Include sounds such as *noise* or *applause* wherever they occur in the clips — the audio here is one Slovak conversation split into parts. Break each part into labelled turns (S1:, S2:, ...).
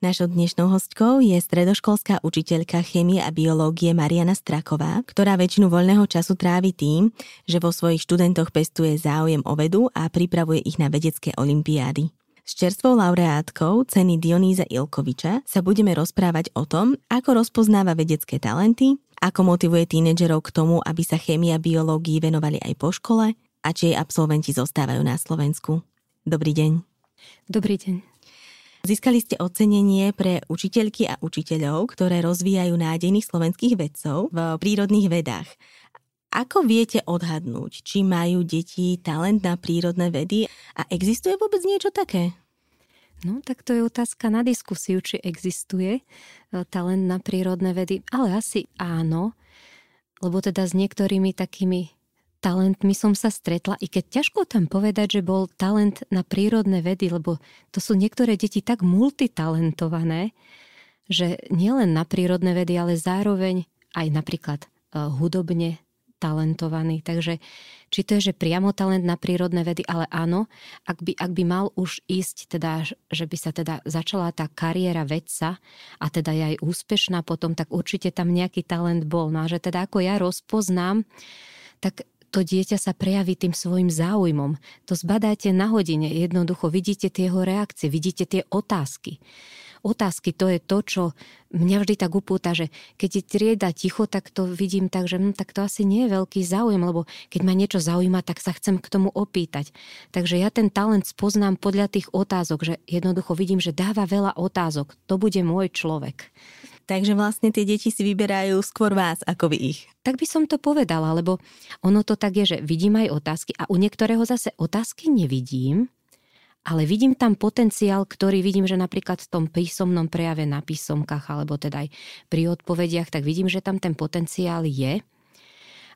S1: Našou dnešnou hostkou je stredoškolská učiteľka chémie a biológie Mariana Straková, ktorá väčšinu voľného času trávi tým, že vo svojich študentoch pestuje záujem o vedu a pripravuje ich na vedecké olimpiády. S čerstvou laureátkou ceny Dionýza Ilkoviča sa budeme rozprávať o tom, ako rozpoznáva vedecké talenty, ako motivuje tínedžerov k tomu, aby sa chémia biológii venovali aj po škole a či jej absolventi zostávajú na Slovensku. Dobrý deň.
S2: Dobrý deň.
S1: Získali ste ocenenie pre učiteľky a učiteľov, ktoré rozvíjajú nádejných slovenských vedcov v prírodných vedách. Ako viete odhadnúť, či majú deti talent na prírodné vedy a existuje vôbec niečo také?
S2: No, tak to je otázka na diskusiu, či existuje e, talent na prírodné vedy, ale asi áno, lebo teda s niektorými takými talentmi som sa stretla, i keď ťažko tam povedať, že bol talent na prírodné vedy, lebo to sú niektoré deti tak multitalentované, že nielen na prírodné vedy, ale zároveň aj napríklad uh, hudobne talentovaný. Takže či to je, že priamo talent na prírodné vedy, ale áno, ak by, ak by mal už ísť, teda, že by sa teda začala tá kariéra vedca a teda je aj úspešná potom, tak určite tam nejaký talent bol. No a že teda ako ja rozpoznám, tak to dieťa sa prejaví tým svojim záujmom. To zbadáte na hodine, jednoducho vidíte tie jeho reakcie, vidíte tie otázky. Otázky to je to, čo mňa vždy tak upúta, že keď je trieda ticho, tak to vidím tak, že hm, tak to asi nie je veľký záujem, lebo keď ma niečo zaujíma, tak sa chcem k tomu opýtať. Takže ja ten talent spoznám podľa tých otázok, že jednoducho vidím, že dáva veľa otázok. To bude môj človek.
S1: Takže vlastne tie deti si vyberajú skôr vás ako vy ich.
S2: Tak by som to povedala, lebo ono to tak je, že vidím aj otázky a u niektorého zase otázky nevidím, ale vidím tam potenciál, ktorý vidím, že napríklad v tom písomnom prejave na písomkách alebo teda aj pri odpovediach, tak vidím, že tam ten potenciál je.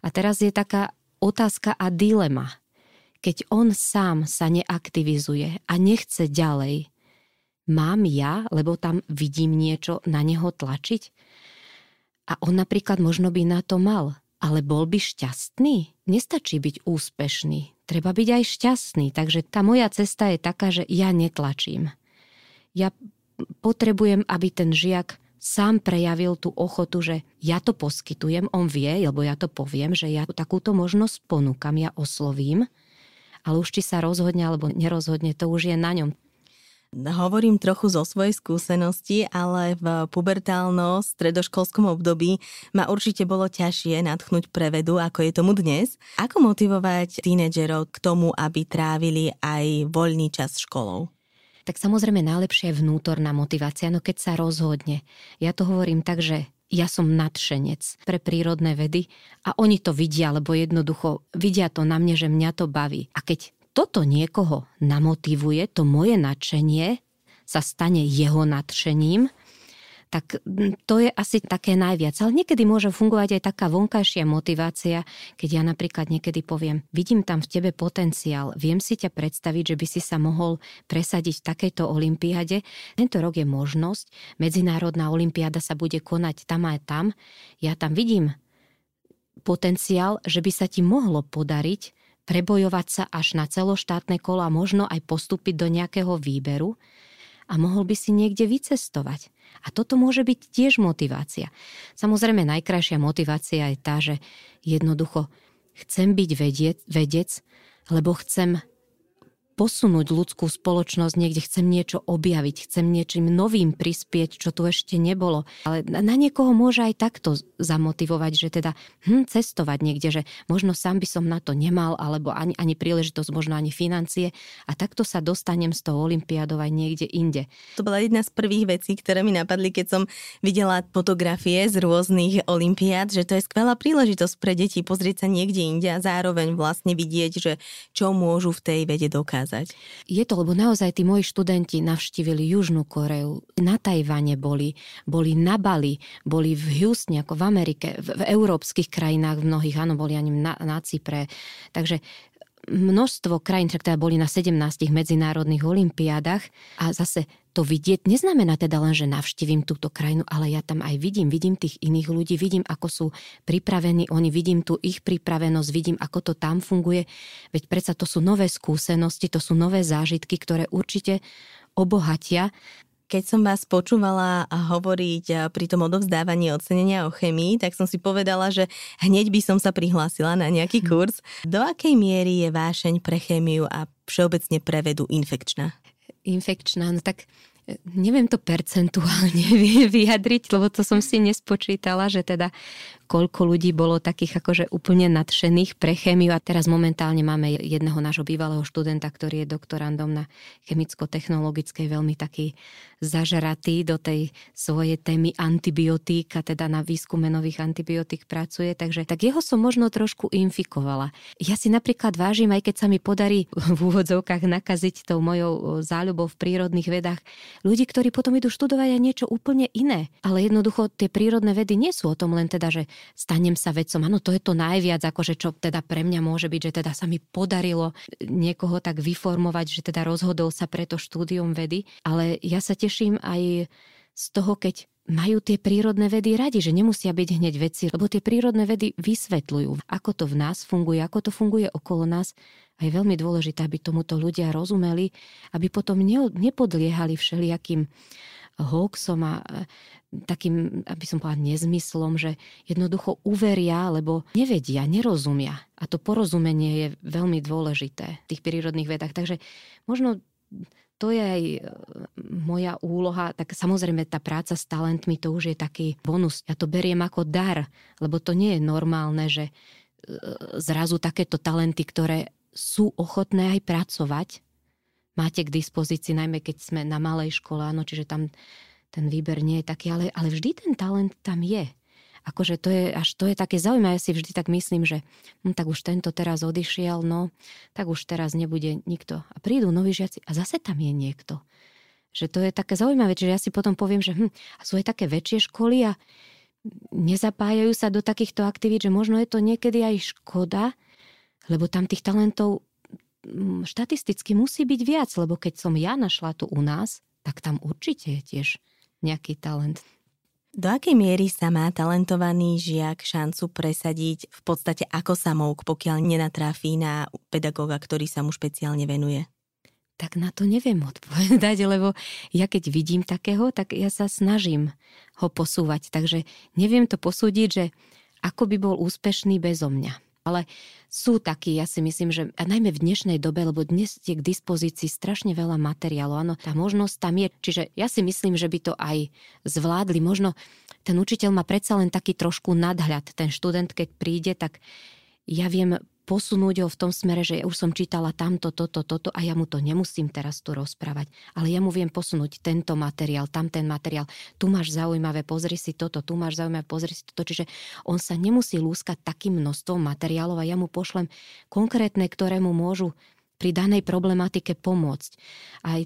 S2: A teraz je taká otázka a dilema. Keď on sám sa neaktivizuje a nechce ďalej, mám ja, lebo tam vidím niečo na neho tlačiť? A on napríklad možno by na to mal, ale bol by šťastný? Nestačí byť úspešný, treba byť aj šťastný. Takže tá moja cesta je taká, že ja netlačím. Ja potrebujem, aby ten žiak sám prejavil tú ochotu, že ja to poskytujem, on vie, lebo ja to poviem, že ja takúto možnosť ponúkam, ja oslovím, ale už či sa rozhodne alebo nerozhodne, to už je na ňom.
S1: Hovorím trochu zo svojej skúsenosti, ale v pubertálno-stredoškolskom období ma určite bolo ťažšie nadchnúť prevedu, ako je tomu dnes. Ako motivovať tínedžerov k tomu, aby trávili aj voľný čas školou?
S2: Tak samozrejme najlepšia je vnútorná motivácia, no keď sa rozhodne. Ja to hovorím tak, že ja som nadšenec pre prírodné vedy a oni to vidia, lebo jednoducho vidia to na mne, že mňa to baví. A keď toto niekoho namotivuje, to moje nadšenie sa stane jeho nadšením, tak to je asi také najviac. Ale niekedy môže fungovať aj taká vonkajšia motivácia, keď ja napríklad niekedy poviem, vidím tam v tebe potenciál, viem si ťa predstaviť, že by si sa mohol presadiť v takejto olimpiade. Tento rok je možnosť, medzinárodná olimpiáda sa bude konať tam aj tam. Ja tam vidím potenciál, že by sa ti mohlo podariť prebojovať sa až na celoštátne kola, možno aj postúpiť do nejakého výberu a mohol by si niekde vycestovať. A toto môže byť tiež motivácia. Samozrejme, najkrajšia motivácia je tá, že jednoducho chcem byť vedec, vedec lebo chcem posunúť ľudskú spoločnosť, niekde chcem niečo objaviť, chcem niečím novým prispieť, čo tu ešte nebolo. Ale na niekoho môže aj takto zamotivovať, že teda hm, cestovať niekde, že možno sám by som na to nemal, alebo ani, ani príležitosť, možno ani financie a takto sa dostanem z toho olympiádov aj niekde inde.
S1: To bola jedna z prvých vecí, ktoré mi napadli, keď som videla fotografie z rôznych olympiád, že to je skvelá príležitosť pre deti pozrieť sa niekde inde a zároveň vlastne vidieť, že čo môžu v tej vede dokázať ukázať.
S2: Je to, lebo naozaj tí moji študenti navštívili Južnú Koreu, na Tajvane boli, boli na Bali, boli v Houstone, ako v Amerike, v, v európskych krajinách v mnohých, áno, boli ani na, na Cypre. Takže množstvo krajín, však teda boli na 17 medzinárodných olimpiádach a zase to vidieť neznamená teda len, že navštívim túto krajinu, ale ja tam aj vidím, vidím tých iných ľudí, vidím, ako sú pripravení oni, vidím tu ich pripravenosť, vidím, ako to tam funguje. Veď predsa to sú nové skúsenosti, to sú nové zážitky, ktoré určite obohatia
S1: keď som vás počúvala hovoriť pri tom odovzdávaní ocenenia o chemii, tak som si povedala, že hneď by som sa prihlásila na nejaký hm. kurz. Do akej miery je vášeň pre chemiu a všeobecne pre vedu infekčná?
S2: Infekčná, no tak e, neviem to percentuálne *laughs* vyjadriť, lebo to som si nespočítala, že teda koľko ľudí bolo takých akože úplne nadšených pre chémiu a teraz momentálne máme jedného nášho bývalého študenta, ktorý je doktorandom na chemicko-technologickej, veľmi taký zažratý do tej svojej témy antibiotík a teda na výskume nových antibiotík pracuje, takže tak jeho som možno trošku infikovala. Ja si napríklad vážim, aj keď sa mi podarí v úvodzovkách nakaziť tou mojou záľubou v prírodných vedách, ľudí, ktorí potom idú študovať aj niečo úplne iné. Ale jednoducho tie prírodné vedy nie sú o tom len teda, že stanem sa vedcom. Áno, to je to najviac, akože čo teda pre mňa môže byť, že teda sa mi podarilo niekoho tak vyformovať, že teda rozhodol sa pre to štúdium vedy. Ale ja sa teším aj z toho, keď majú tie prírodné vedy radi, že nemusia byť hneď veci, lebo tie prírodné vedy vysvetľujú, ako to v nás funguje, ako to funguje okolo nás. A je veľmi dôležité, aby tomuto ľudia rozumeli, aby potom nepodliehali všelijakým hoaxom a takým, aby som povedala, nezmyslom, že jednoducho uveria, lebo nevedia, nerozumia. A to porozumenie je veľmi dôležité v tých prírodných vedách. Takže možno to je aj e, moja úloha, tak samozrejme tá práca s talentmi to už je taký bonus. Ja to beriem ako dar, lebo to nie je normálne, že e, zrazu takéto talenty, ktoré sú ochotné aj pracovať, máte k dispozícii, najmä keď sme na malej škole, áno, čiže tam ten výber nie je taký, ale, ale vždy ten talent tam je. Akože to je, až to je také zaujímavé, ja si vždy tak myslím, že hm, tak už tento teraz odišiel, no, tak už teraz nebude nikto. A prídu noví žiaci a zase tam je niekto. Že to je také zaujímavé, že ja si potom poviem, že hm, a sú aj také väčšie školy a nezapájajú sa do takýchto aktivít, že možno je to niekedy aj škoda, lebo tam tých talentov štatisticky musí byť viac, lebo keď som ja našla tu u nás, tak tam určite je tiež nejaký talent.
S1: Do akej miery sa má talentovaný žiak šancu presadiť v podstate ako samouk, pokiaľ nenatráfí na pedagóga, ktorý sa mu špeciálne venuje?
S2: Tak na to neviem odpovedať, *laughs* lebo ja keď vidím takého, tak ja sa snažím ho posúvať. Takže neviem to posúdiť, že ako by bol úspešný bezo mňa. Ale sú takí, ja si myslím, že a najmä v dnešnej dobe, lebo dnes je k dispozícii strašne veľa materiálu, áno, tá možnosť tam je. Čiže ja si myslím, že by to aj zvládli. Možno ten učiteľ má predsa len taký trošku nadhľad. Ten študent, keď príde, tak ja viem posunúť ho v tom smere, že už som čítala tamto, toto, toto a ja mu to nemusím teraz tu rozprávať, ale ja mu viem posunúť tento materiál, tam ten materiál, tu máš zaujímavé, pozri si toto, tu máš zaujímavé, pozri si toto, čiže on sa nemusí lúskať takým množstvom materiálov a ja mu pošlem konkrétne, ktoré mu môžu pri danej problematike pomôcť. Aj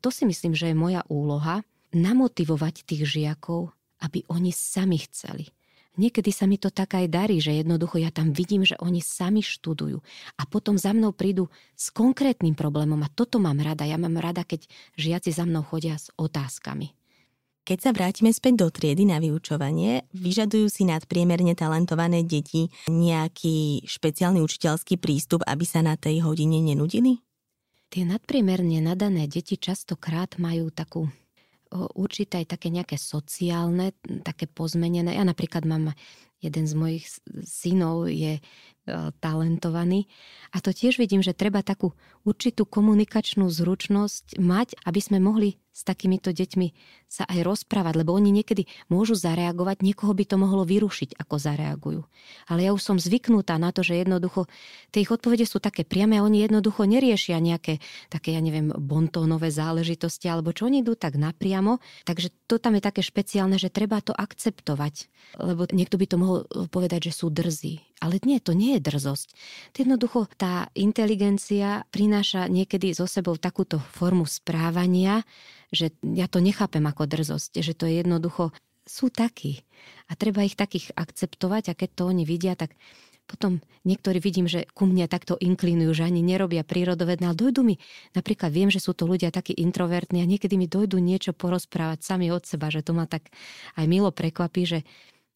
S2: to si myslím, že je moja úloha, namotivovať tých žiakov, aby oni sami chceli Niekedy sa mi to tak aj darí, že jednoducho ja tam vidím, že oni sami študujú a potom za mnou prídu s konkrétnym problémom a toto mám rada. Ja mám rada, keď žiaci za mnou chodia s otázkami.
S1: Keď sa vrátime späť do triedy na vyučovanie, vyžadujú si nadpriemerne talentované deti nejaký špeciálny učiteľský prístup, aby sa na tej hodine nenudili?
S2: Tie nadpriemerne nadané deti častokrát majú takú určité aj také nejaké sociálne, také pozmenené. Ja napríklad mám jeden z mojich synov je talentovaný. A to tiež vidím, že treba takú určitú komunikačnú zručnosť mať, aby sme mohli s takýmito deťmi sa aj rozprávať, lebo oni niekedy môžu zareagovať, niekoho by to mohlo vyrušiť, ako zareagujú. Ale ja už som zvyknutá na to, že jednoducho tie ich odpovede sú také priame oni jednoducho neriešia nejaké také, ja neviem, bontónové záležitosti, alebo čo oni idú tak napriamo. Takže to tam je také špeciálne, že treba to akceptovať. Lebo niekto by to mohol povedať, že sú drzí Ale nie, to nie je drzosť. Jednoducho tá inteligencia prináša niekedy so sebou takúto formu správania, že ja to nechápem ako drzosť, že to je jednoducho sú takí. A treba ich takých akceptovať a keď to oni vidia, tak potom niektorí vidím, že ku mne takto inklinujú, že ani nerobia prírodovedné, ale dojdu mi, napríklad viem, že sú to ľudia takí introvertní a niekedy mi dojdu niečo porozprávať sami od seba, že to ma tak aj milo prekvapí, že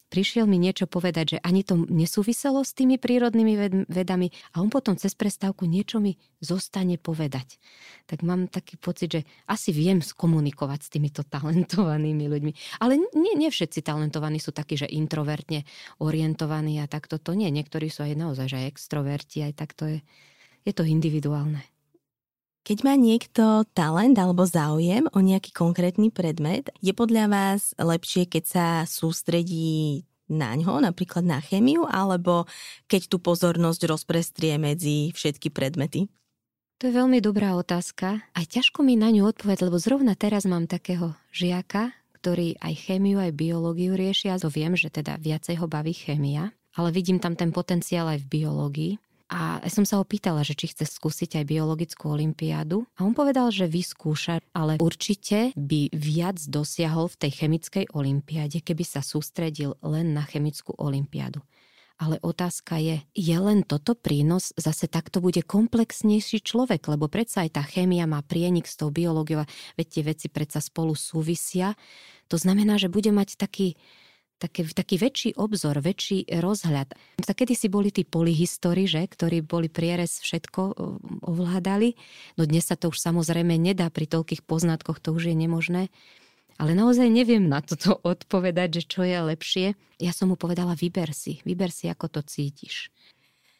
S2: prišiel mi niečo povedať, že ani to nesúviselo s tými prírodnými vedami a on potom cez prestávku niečo mi zostane povedať. Tak mám taký pocit, že asi viem skomunikovať s týmito talentovanými ľuďmi. Ale nie, nie všetci talentovaní sú takí, že introvertne orientovaní a takto to nie. Niektorí sú aj naozaj že aj extroverti, aj takto je, je to individuálne.
S1: Keď má niekto talent alebo záujem o nejaký konkrétny predmet, je podľa vás lepšie, keď sa sústredí na ňo, napríklad na chemiu, alebo keď tú pozornosť rozprestrie medzi všetky predmety?
S2: To je veľmi dobrá otázka. Aj ťažko mi na ňu odpovedať, lebo zrovna teraz mám takého žiaka, ktorý aj chémiu, aj biológiu riešia. To viem, že teda viacej ho baví chémia, ale vidím tam ten potenciál aj v biológii. A som sa ho pýtala, že či chce skúsiť aj biologickú olimpiádu. A on povedal, že vyskúša, ale určite by viac dosiahol v tej chemickej olimpiáde, keby sa sústredil len na chemickú olimpiádu. Ale otázka je, je len toto prínos? Zase takto bude komplexnejší človek, lebo predsa aj tá chémia má prienik s tou biológiou, veď tie veci predsa spolu súvisia. To znamená, že bude mať taký také, taký väčší obzor, väčší rozhľad. Tak kedy si boli tí polyhistori, že, ktorí boli prierez všetko ovládali, no dnes sa to už samozrejme nedá pri toľkých poznatkoch, to už je nemožné. Ale naozaj neviem na toto odpovedať, že čo je lepšie. Ja som mu povedala, vyber si, vyber si, ako to cítiš.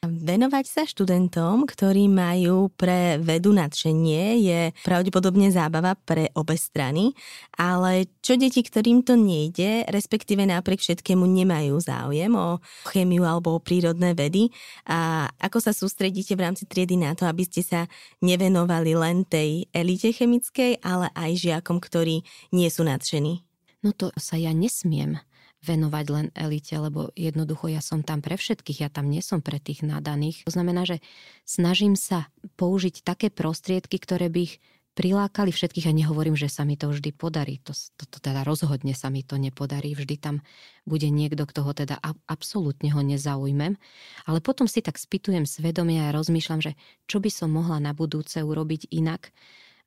S1: Venovať sa študentom, ktorí majú pre vedu nadšenie, je pravdepodobne zábava pre obe strany, ale čo deti, ktorým to nejde, respektíve napriek všetkému nemajú záujem o chemiu alebo o prírodné vedy a ako sa sústredíte v rámci triedy na to, aby ste sa nevenovali len tej elite chemickej, ale aj žiakom, ktorí nie sú nadšení?
S2: No to sa ja nesmiem venovať len elite, lebo jednoducho ja som tam pre všetkých, ja tam nie som pre tých nadaných. To znamená, že snažím sa použiť také prostriedky, ktoré by ich prilákali všetkých a nehovorím, že sa mi to vždy podarí. To, to, to teda rozhodne sa mi to nepodarí. Vždy tam bude niekto, kto ho teda absolútne ho nezaujmem. Ale potom si tak spýtujem svedomie a rozmýšľam, že čo by som mohla na budúce urobiť inak,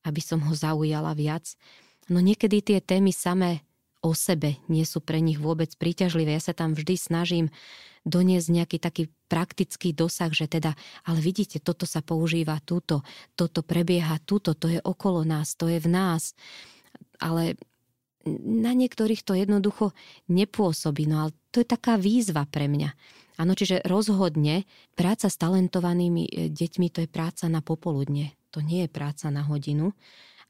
S2: aby som ho zaujala viac. No niekedy tie témy samé o sebe nie sú pre nich vôbec príťažlivé. Ja sa tam vždy snažím doniesť nejaký taký praktický dosah, že teda, ale vidíte, toto sa používa túto, toto prebieha túto, to je okolo nás, to je v nás. Ale na niektorých to jednoducho nepôsobí, no ale to je taká výzva pre mňa. Áno, čiže rozhodne práca s talentovanými e, deťmi to je práca na popoludne. To nie je práca na hodinu.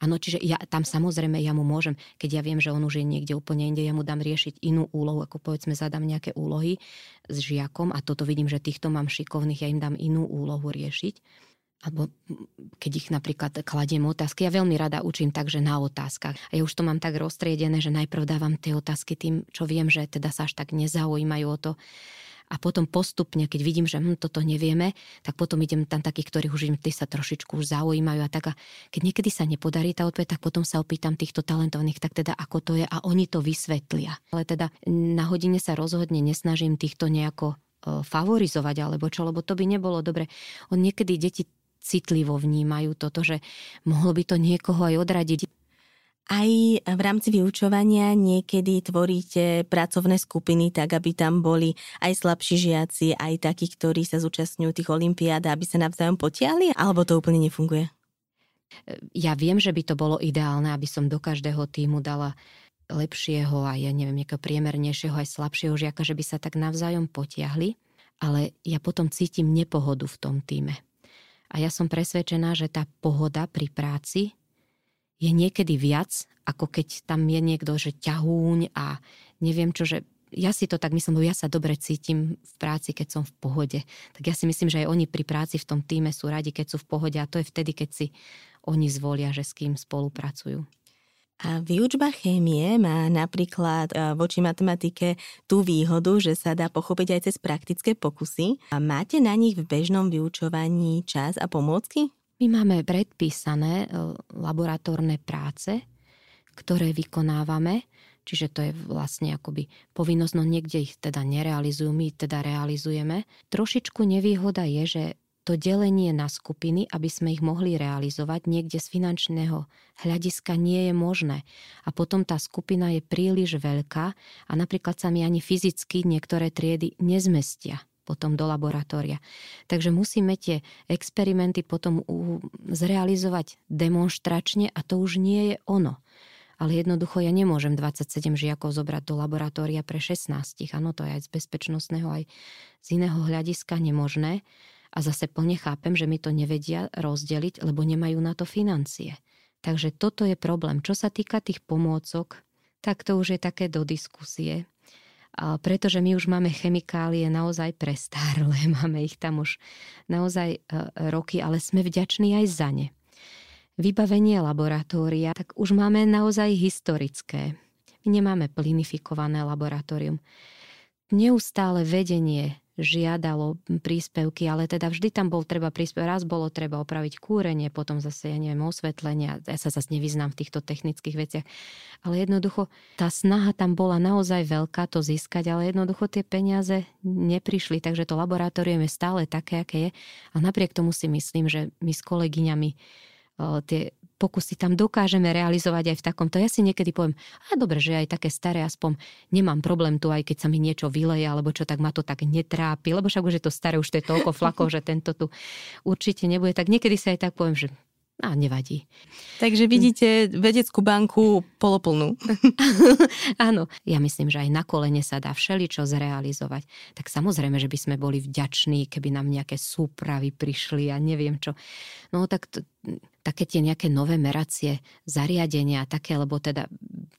S2: Áno, čiže ja tam samozrejme ja mu môžem, keď ja viem, že on už je niekde úplne inde, ja mu dám riešiť inú úlohu, ako povedzme zadám nejaké úlohy s žiakom a toto vidím, že týchto mám šikovných, ja im dám inú úlohu riešiť alebo keď ich napríklad kladiem otázky, ja veľmi rada učím tak, že na otázkach. A ja už to mám tak roztriedené, že najprv dávam tie otázky tým, čo viem, že teda sa až tak nezaujímajú o to, a potom postupne, keď vidím, že hm, toto nevieme, tak potom idem tam takých, ktorých už tí sa trošičku už zaujímajú a tak. A keď niekedy sa nepodarí tá odpoveď, tak potom sa opýtam týchto talentovaných, tak teda ako to je a oni to vysvetlia. Ale teda na hodine sa rozhodne nesnažím týchto nejako e, favorizovať alebo čo, lebo to by nebolo dobre. On niekedy deti citlivo vnímajú toto, že mohlo by to niekoho aj odradiť.
S1: Aj v rámci vyučovania niekedy tvoríte pracovné skupiny tak, aby tam boli aj slabší žiaci, aj takí, ktorí sa zúčastňujú tých olimpiád, aby sa navzájom potiahli, alebo to úplne nefunguje?
S2: Ja viem, že by to bolo ideálne, aby som do každého týmu dala lepšieho a ja neviem, nejakého priemernejšieho aj slabšieho žiaka, že by sa tak navzájom potiahli, ale ja potom cítim nepohodu v tom týme. A ja som presvedčená, že tá pohoda pri práci je niekedy viac, ako keď tam je niekto, že ťahúň a neviem čo, že ja si to tak myslím, lebo ja sa dobre cítim v práci, keď som v pohode. Tak ja si myslím, že aj oni pri práci v tom týme sú radi, keď sú v pohode a to je vtedy, keď si oni zvolia, že s kým spolupracujú.
S1: A výučba chémie má napríklad e, voči matematike tú výhodu, že sa dá pochopiť aj cez praktické pokusy. A máte na nich v bežnom vyučovaní čas a pomôcky?
S2: My máme predpísané e, laboratórne práce, ktoré vykonávame, čiže to je vlastne akoby povinnosť, no niekde ich teda nerealizujú, my teda realizujeme. Trošičku nevýhoda je, že to delenie na skupiny, aby sme ich mohli realizovať, niekde z finančného hľadiska nie je možné. A potom tá skupina je príliš veľká a napríklad sa mi ani fyzicky niektoré triedy nezmestia potom do laboratória. Takže musíme tie experimenty potom zrealizovať demonstračne a to už nie je ono. Ale jednoducho ja nemôžem 27 žiakov zobrať do laboratória pre 16. Áno, to je aj z bezpečnostného, aj z iného hľadiska nemožné. A zase plne chápem, že mi to nevedia rozdeliť, lebo nemajú na to financie. Takže toto je problém. Čo sa týka tých pomôcok, tak to už je také do diskusie. Pretože my už máme chemikálie naozaj prestárle, *laughs* máme ich tam už naozaj e, roky, ale sme vďační aj za ne. Vybavenie laboratória, tak už máme naozaj historické. My nemáme plinifikované laboratórium. Neustále vedenie žiadalo príspevky, ale teda vždy tam bol treba príspevok. Raz bolo treba opraviť kúrenie, potom zase, ja neviem, osvetlenie. Ja sa zase nevyznám v týchto technických veciach. Ale jednoducho tá snaha tam bola naozaj veľká to získať, ale jednoducho tie peniaze neprišli, takže to laboratórium je stále také, aké je. A napriek tomu si myslím, že my s kolegyňami tie pokusy tam dokážeme realizovať aj v takomto. Ja si niekedy poviem, a dobre, že aj také staré, aspoň nemám problém tu, aj keď sa mi niečo vyleje, alebo čo, tak ma to tak netrápi, lebo však už je to staré, už to je toľko flakov, že tento tu určite nebude. Tak niekedy sa aj tak poviem, že a nevadí.
S1: Takže vidíte vedeckú banku poloplnú. *laughs*
S2: Áno, ja myslím, že aj na kolene sa dá všeličo zrealizovať. Tak samozrejme, že by sme boli vďační, keby nám nejaké súpravy prišli a neviem čo. No tak t- také tie nejaké nové meracie zariadenia, také, lebo teda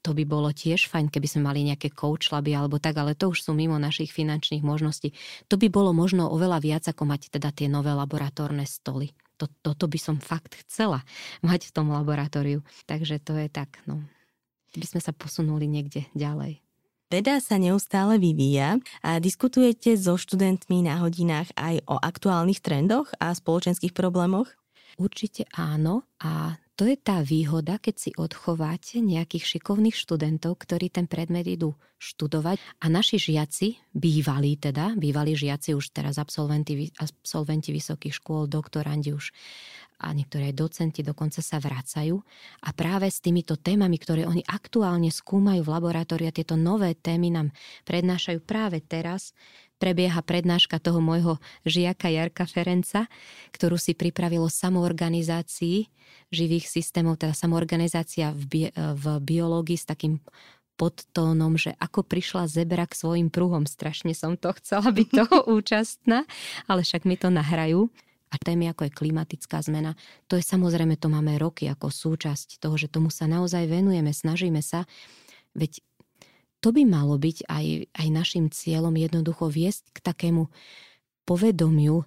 S2: to by bolo tiež fajn, keby sme mali nejaké coach laby alebo tak, ale to už sú mimo našich finančných možností. To by bolo možno oveľa viac, ako mať teda tie nové laboratórne stoly to, toto by som fakt chcela mať v tom laboratóriu. Takže to je tak, no. By sme sa posunuli niekde ďalej.
S1: Veda sa neustále vyvíja a diskutujete so študentmi na hodinách aj o aktuálnych trendoch a spoločenských problémoch?
S2: Určite áno a to je tá výhoda, keď si odchováte nejakých šikovných študentov, ktorí ten predmet idú študovať. A naši žiaci, bývalí teda, bývalí žiaci už teraz absolventi, absolventi vysokých škôl, doktorandi už a niektoré aj docenti dokonca sa vracajú a práve s týmito témami, ktoré oni aktuálne skúmajú v laboratóriu, tieto nové témy nám prednášajú práve teraz, prebieha prednáška toho môjho žiaka Jarka Ferenca, ktorú si pripravilo samoorganizácii živých systémov, teda samoorganizácia v, bi- v biológii s takým podtónom, že ako prišla zebra k svojim pruhom. Strašne som to chcela byť toho *laughs* účastná, ale však mi to nahrajú. A témy ako je klimatická zmena, to je samozrejme, to máme roky ako súčasť toho, že tomu sa naozaj venujeme, snažíme sa. Veď to by malo byť aj, aj našim cieľom jednoducho viesť k takému povedomiu,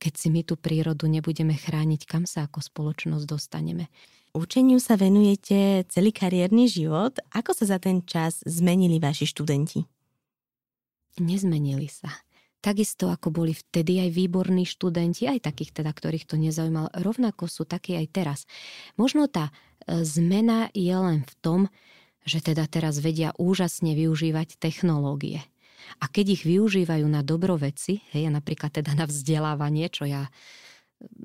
S2: keď si my tú prírodu nebudeme chrániť, kam sa ako spoločnosť dostaneme.
S1: Učeniu sa venujete celý kariérny život. Ako sa za ten čas zmenili vaši študenti?
S2: Nezmenili sa. Takisto ako boli vtedy aj výborní študenti, aj takých teda, ktorých to nezaujímalo, rovnako sú takí aj teraz. Možno tá e, zmena je len v tom, že teda teraz vedia úžasne využívať technológie. A keď ich využívajú na dobro veci, hej, napríklad teda na vzdelávanie, čo ja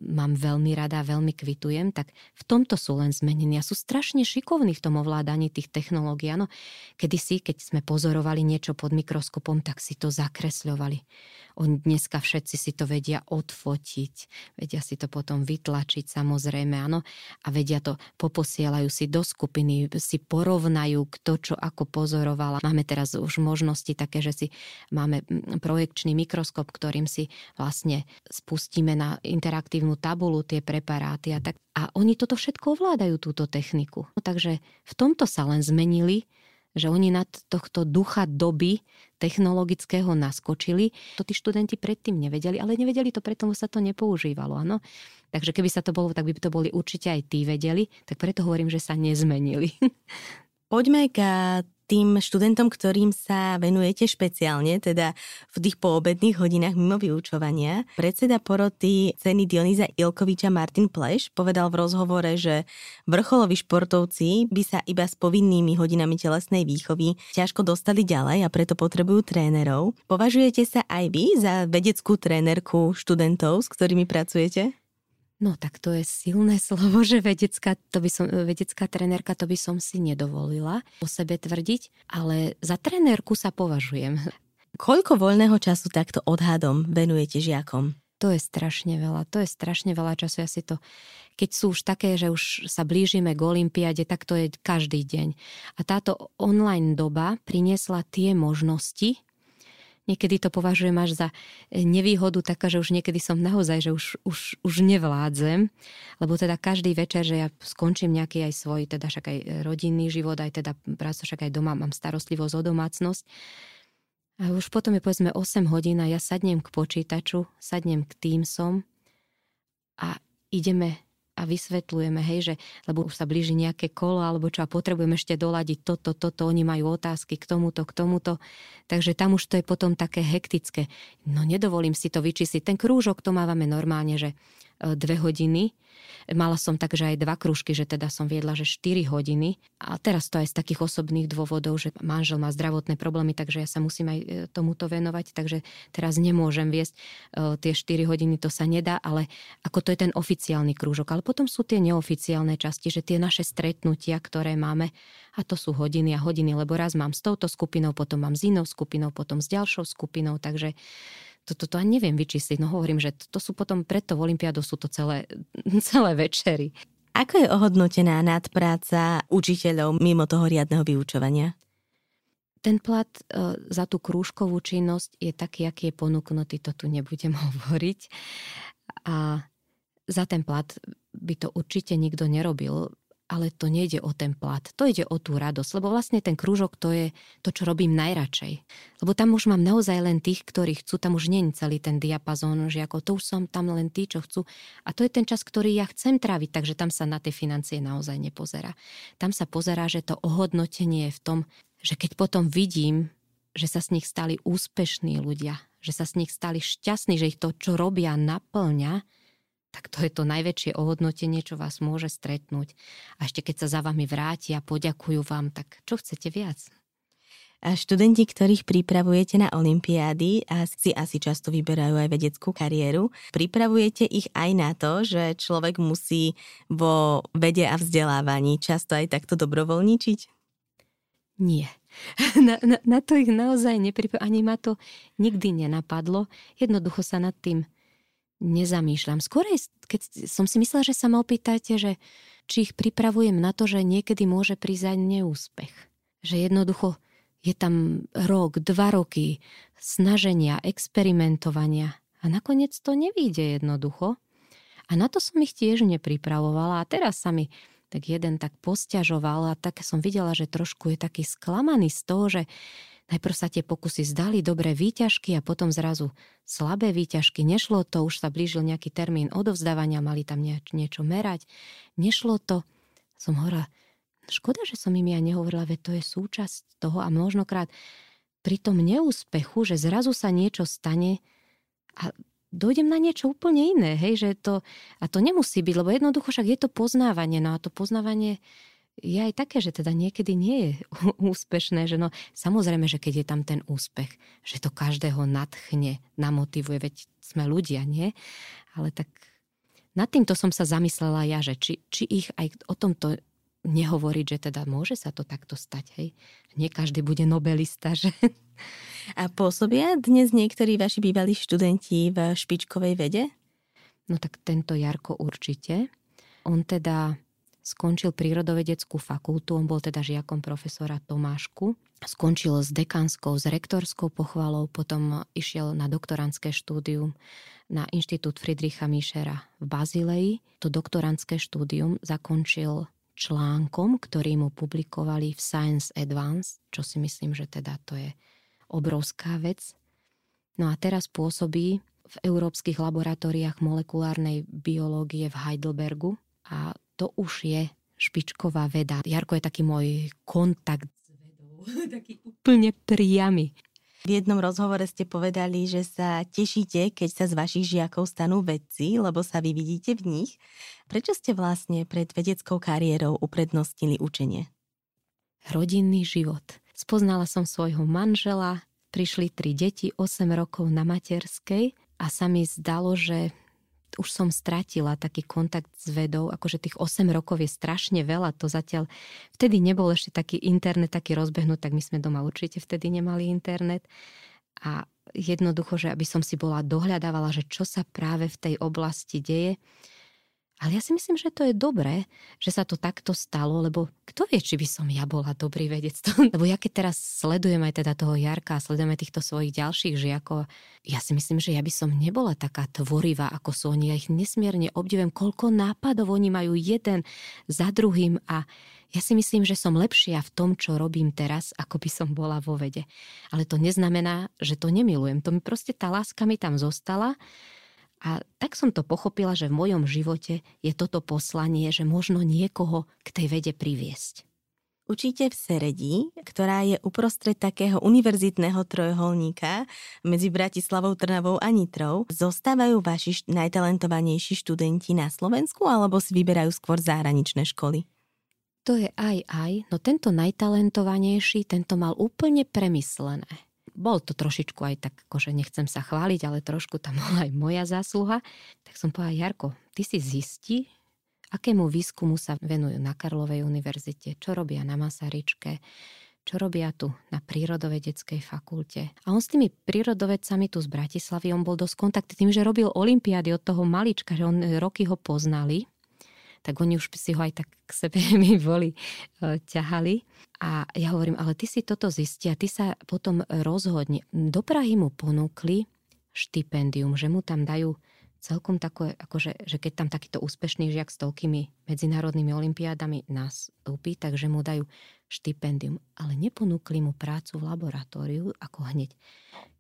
S2: mám veľmi rada, veľmi kvitujem, tak v tomto sú len zmenení a sú strašne šikovní v tom ovládaní tých technológií. Ano, kedysi, keď sme pozorovali niečo pod mikroskopom, tak si to zakresľovali. Oni dneska všetci si to vedia odfotiť, vedia si to potom vytlačiť samozrejme, áno, a vedia to, poposielajú si do skupiny, si porovnajú, kto čo ako pozorovala. Máme teraz už možnosti také, že si máme projekčný mikroskop, ktorým si vlastne spustíme na interaktívnu tabulu tie preparáty a tak. A oni toto všetko ovládajú, túto techniku. No, takže v tomto sa len zmenili že oni na tohto ducha doby technologického naskočili. To tí študenti predtým nevedeli, ale nevedeli to preto, lebo sa to nepoužívalo. Áno? Takže keby sa to bolo, tak by to boli určite aj tí vedeli, tak preto hovorím, že sa nezmenili. *laughs*
S1: Poďme k tým študentom, ktorým sa venujete špeciálne, teda v tých poobedných hodinách mimo vyučovania. Predseda poroty ceny Dionýza Ilkoviča Martin Pleš povedal v rozhovore, že vrcholoví športovci by sa iba s povinnými hodinami telesnej výchovy ťažko dostali ďalej a preto potrebujú trénerov. Považujete sa aj vy za vedeckú trénerku študentov, s ktorými pracujete?
S2: No tak to je silné *laughs* slovo, že vedecká, to by som, vedecká trenérka, to by som si nedovolila o sebe tvrdiť, ale za trenérku sa považujem. *laughs*
S1: Koľko voľného času takto odhadom venujete žiakom?
S2: To je strašne veľa, to je strašne veľa času. Ja si to, keď sú už také, že už sa blížime k Olympiade, tak to je každý deň. A táto online doba priniesla tie možnosti, Niekedy to považujem až za e, nevýhodu taká, že už niekedy som naozaj, že už, už, už nevládzem, lebo teda každý večer, že ja skončím nejaký aj svoj, teda však aj rodinný život, aj teda prácu, však aj doma mám starostlivosť o domácnosť. A už potom je povedzme 8 hodín a ja sadnem k počítaču, sadnem k Teamsom a ideme a vysvetľujeme, hej, že lebo už sa blíži nejaké kolo alebo čo a potrebujeme ešte doladiť toto, toto, oni majú otázky k tomuto, k tomuto. Takže tam už to je potom také hektické. No nedovolím si to vyčísliť. Ten krúžok to mávame normálne, že dve hodiny Mala som takže aj dva krúžky, že teda som viedla, že 4 hodiny. A teraz to aj z takých osobných dôvodov, že manžel má zdravotné problémy, takže ja sa musím aj e, tomuto venovať, takže teraz nemôžem viesť e, tie 4 hodiny, to sa nedá, ale ako to je ten oficiálny krúžok. Ale potom sú tie neoficiálne časti, že tie naše stretnutia, ktoré máme, a to sú hodiny a hodiny, lebo raz mám s touto skupinou, potom mám s inou skupinou, potom s ďalšou skupinou, takže toto to, ani neviem vyčísliť. No hovorím, že to, to sú potom preto v Olympiádu sú to celé, *laughs* celé večery.
S1: Ako je ohodnotená nadpráca učiteľov mimo toho riadneho vyučovania?
S2: Ten plat e, za tú krúžkovú činnosť je taký, aký je ponúknutý, to tu nebudem *laughs* hovoriť. A za ten plat by to určite nikto nerobil ale to nejde o ten plat, to ide o tú radosť, lebo vlastne ten krúžok to je to, čo robím najradšej. Lebo tam už mám naozaj len tých, ktorí chcú, tam už nie je celý ten diapazón ako to už som tam len tí, čo chcú. A to je ten čas, ktorý ja chcem tráviť, takže tam sa na tie financie naozaj nepozerá. Tam sa pozerá, že to ohodnotenie je v tom, že keď potom vidím, že sa z nich stali úspešní ľudia, že sa z nich stali šťastní, že ich to, čo robia, naplňa, tak to je to najväčšie ohodnotenie, čo vás môže stretnúť. A ešte keď sa za vami vrátia, poďakujú vám, tak čo chcete viac?
S1: A študenti, ktorých pripravujete na olympiády a si asi často vyberajú aj vedeckú kariéru, pripravujete ich aj na to, že človek musí vo vede a vzdelávaní často aj takto dobrovoľničiť?
S2: Nie. *laughs* Na, na, na to ich naozaj nepripravujem. Ani ma to nikdy nenapadlo. Jednoducho sa nad tým nezamýšľam. Skôr keď som si myslela, že sa ma opýtate, že či ich pripravujem na to, že niekedy môže aj neúspech. Že jednoducho je tam rok, dva roky snaženia, experimentovania a nakoniec to nevíde jednoducho. A na to som ich tiež nepripravovala a teraz sa mi tak jeden tak posťažoval a tak som videla, že trošku je taký sklamaný z toho, že Najprv sa tie pokusy zdali dobré výťažky a potom zrazu slabé výťažky. Nešlo to, už sa blížil nejaký termín odovzdávania, mali tam nieč, niečo merať. Nešlo to. Som hovorila, škoda, že som im ja nehovorila, veď to je súčasť toho a množnokrát pri tom neúspechu, že zrazu sa niečo stane a dojdem na niečo úplne iné, hej, že to, a to nemusí byť, lebo jednoducho však je to poznávanie, no a to poznávanie je aj také, že teda niekedy nie je *laughs* úspešné, že no samozrejme, že keď je tam ten úspech, že to každého nadchne, namotivuje, veď sme ľudia, nie? Ale tak nad týmto som sa zamyslela ja, že či, či ich aj o tomto nehovoriť, že teda môže sa to takto stať, hej? Nie každý bude nobelista, *laughs* že?
S1: A pôsobia dnes niektorí vaši bývalí študenti v špičkovej vede?
S2: No tak tento Jarko určite. On teda skončil prírodovedeckú fakultu, on bol teda žiakom profesora Tomášku. Skončil s dekanskou, s rektorskou pochvalou, potom išiel na doktorantské štúdium na Inštitút Friedricha Mischera v Bazileji. To doktorantské štúdium zakončil článkom, ktorý mu publikovali v Science Advance, čo si myslím, že teda to je obrovská vec. No a teraz pôsobí v európskych laboratóriách molekulárnej biológie v Heidelbergu to už je špičková veda. Jarko je taký môj kontakt s vedou, *laughs* taký úplne priamy.
S1: V jednom rozhovore ste povedali, že sa tešíte, keď sa z vašich žiakov stanú vedci, lebo sa vy vidíte v nich. Prečo ste vlastne pred vedeckou kariérou uprednostnili učenie?
S2: Rodinný život. Spoznala som svojho manžela, prišli tri deti, 8 rokov na materskej a sa mi zdalo, že už som stratila taký kontakt s vedou, akože tých 8 rokov je strašne veľa, to zatiaľ vtedy nebol ešte taký internet, taký rozbehnut, tak my sme doma určite vtedy nemali internet. A jednoducho, že aby som si bola dohľadávala, že čo sa práve v tej oblasti deje, ale ja si myslím, že to je dobré, že sa to takto stalo, lebo kto vie, či by som ja bola dobrý vedec. *laughs* lebo ja keď teraz sledujem aj teda toho Jarka a sledujem aj týchto svojich ďalších žiakov, ja si myslím, že ja by som nebola taká tvorivá, ako sú oni. Ja ich nesmierne obdivujem, koľko nápadov oni majú jeden za druhým a ja si myslím, že som lepšia v tom, čo robím teraz, ako by som bola vo vede. Ale to neznamená, že to nemilujem. To mi proste tá láska mi tam zostala a tak som to pochopila, že v mojom živote je toto poslanie, že možno niekoho k tej vede priviesť.
S1: Učíte v Seredi, ktorá je uprostred takého univerzitného trojuholníka medzi Bratislavou, Trnavou a Nitrou. Zostávajú vaši najtalentovanejší študenti na Slovensku alebo si vyberajú skôr zahraničné školy?
S2: To je aj aj, no tento najtalentovanejší, tento mal úplne premyslené bol to trošičku aj tak, akože nechcem sa chváliť, ale trošku tam *laughs* bola aj moja zásluha. Tak som povedala, Jarko, ty si zisti, akému výskumu sa venujú na Karlovej univerzite, čo robia na Masaryčke, čo robia tu na prírodovedeckej fakulte. A on s tými prírodovedcami tu z Bratislavy, on bol dosť kontaktný tým, že robil olimpiády od toho malička, že on roky ho poznali tak oni už si ho aj tak k sebe *laughs* mi boli e, ťahali. A ja hovorím, ale ty si toto zistia, ty sa potom rozhodne. Do Prahy mu ponúkli štipendium, že mu tam dajú celkom také, akože, že keď tam takýto úspešný žiak s toľkými medzinárodnými olimpiádami nastúpi, takže mu dajú štipendium. Ale neponúkli mu prácu v laboratóriu ako hneď.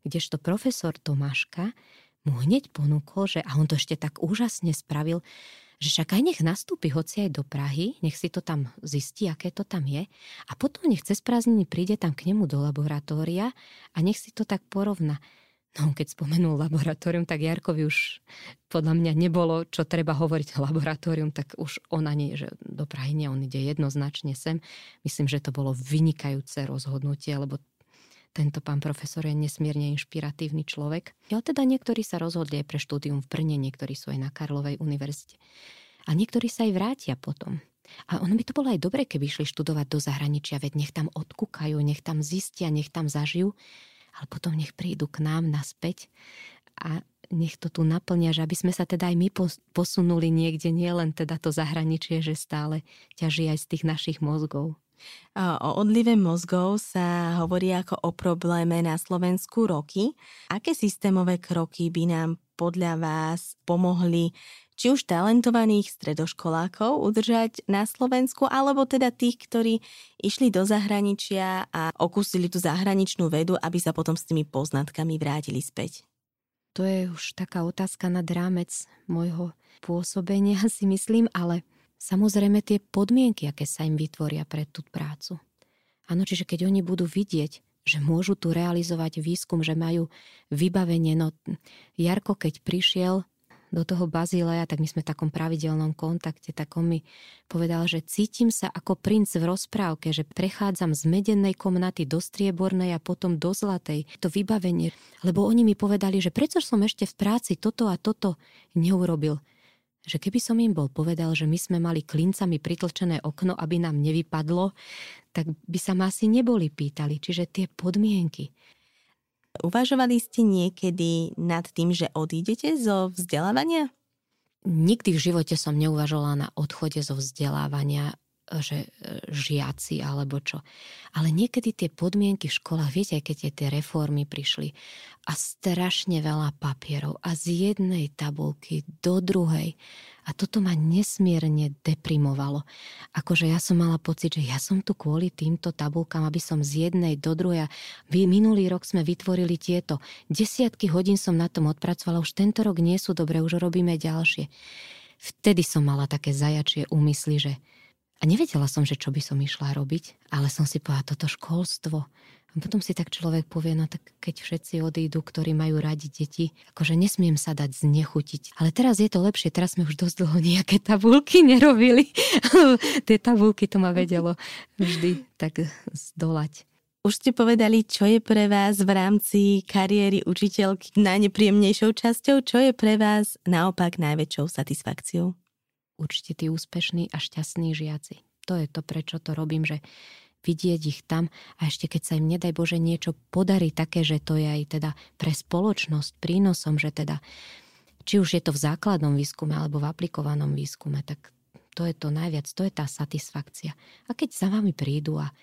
S2: Kdežto profesor Tomáška mu hneď ponúkol, že, a on to ešte tak úžasne spravil, že však aj nech nastúpi hoci aj do Prahy, nech si to tam zistí, aké to tam je a potom nech cez prázdniny príde tam k nemu do laboratória a nech si to tak porovna. No keď spomenul laboratórium, tak Jarkovi už podľa mňa nebolo, čo treba hovoriť *laughs* laboratórium, tak už on ani, že do Prahy nie, on ide jednoznačne sem. Myslím, že to bolo vynikajúce rozhodnutie, lebo tento pán profesor je nesmierne inšpiratívny človek. Ale teda niektorí sa rozhodli aj pre štúdium v Brne, niektorí sú aj na Karlovej univerzite. A niektorí sa aj vrátia potom. A ono by to bolo aj dobre, keby išli študovať do zahraničia, veď nech tam odkúkajú, nech tam zistia, nech tam zažijú, ale potom nech prídu k nám naspäť a nech to tu naplnia, že aby sme sa teda aj my posunuli niekde, nie len teda to zahraničie, že stále ťaží aj z tých našich mozgov.
S1: O odlive mozgov sa hovorí ako o probléme na Slovensku roky. Aké systémové kroky by nám podľa vás pomohli či už talentovaných stredoškolákov udržať na Slovensku, alebo teda tých, ktorí išli do zahraničia a okúsili tú zahraničnú vedu, aby sa potom s tými poznatkami vrátili späť?
S2: To je už taká otázka nad rámec môjho pôsobenia, *laughs* si myslím, ale Samozrejme tie podmienky, aké sa im vytvoria pre tú prácu. Áno, čiže keď oni budú vidieť, že môžu tu realizovať výskum, že majú vybavenie. No, Jarko, keď prišiel do toho Bazileja, tak my sme v takom pravidelnom kontakte, tak on mi povedal, že cítim sa ako princ v rozprávke, že prechádzam z medenej komnaty do striebornej a potom do zlatej. To vybavenie, lebo oni mi povedali, že prečo som ešte v práci toto a toto neurobil že keby som im bol povedal, že my sme mali klincami pritlčené okno, aby nám nevypadlo, tak by sa ma asi neboli pýtali. Čiže tie podmienky.
S1: Uvažovali ste niekedy nad tým, že odídete zo vzdelávania?
S2: Nikdy v živote som neuvažovala na odchode zo vzdelávania. Že e, žiaci alebo čo. Ale niekedy tie podmienky v školách, viete, keď tie reformy prišli a strašne veľa papierov a z jednej tabulky do druhej. A toto ma nesmierne deprimovalo. Akože ja som mala pocit, že ja som tu kvôli týmto tabulkám, aby som z jednej do druhej. Minulý rok sme vytvorili tieto. Desiatky hodín som na tom odpracovala, už tento rok nie sú dobré, už robíme ďalšie. Vtedy som mala také zajačie úmysly, že a nevedela som, že čo by som išla robiť, ale som si povedala, toto školstvo. A potom si tak človek povie, no tak keď všetci odídu, ktorí majú radi deti, akože nesmiem sa dať znechutiť. Ale teraz je to lepšie, teraz sme už dosť dlho nejaké tabulky nerobili. Tie tabulky to ma vedelo vždy tak zdolať.
S1: Už ste povedali, čo je pre vás v rámci kariéry učiteľky najnepríjemnejšou časťou, čo je pre vás naopak najväčšou satisfakciou?
S2: Určite tí úspešní a šťastní žiaci. To je to, prečo to robím, že vidieť ich tam a ešte keď sa im nedaj Bože niečo podarí také, že to je aj teda pre spoločnosť prínosom, že teda či už je to v základnom výskume alebo v aplikovanom výskume, tak to je to najviac, to je tá satisfakcia. A keď za vami prídu a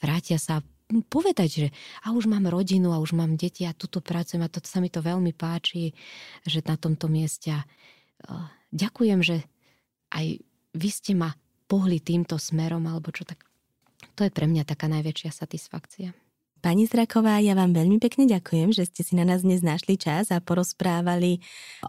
S2: vrátia sa povedať, že a už mám rodinu a už mám deti a tuto pracujem a to sa mi to veľmi páči, že na tomto mieste uh, ďakujem, že aj vy ste ma pohli týmto smerom, alebo čo tak. To je pre mňa taká najväčšia satisfakcia.
S1: Pani Zraková, ja vám veľmi pekne ďakujem, že ste si na nás dnes našli čas a porozprávali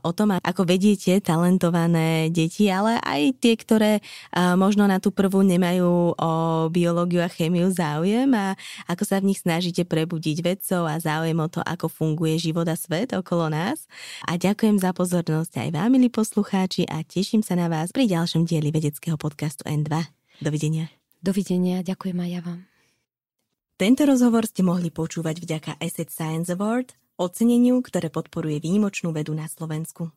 S1: o tom, ako vediete talentované deti, ale aj tie, ktoré možno na tú prvú nemajú o biológiu a chémiu záujem a ako sa v nich snažíte prebudiť vedcov a záujem o to, ako funguje život a svet okolo nás. A ďakujem za pozornosť aj vám, milí poslucháči, a teším sa na vás pri ďalšom dieli vedeckého podcastu N2. Dovidenia.
S2: Dovidenia, ďakujem aj ja vám.
S1: Tento rozhovor ste mohli počúvať vďaka Asset Science Award, oceneniu, ktoré podporuje výnimočnú vedu na Slovensku.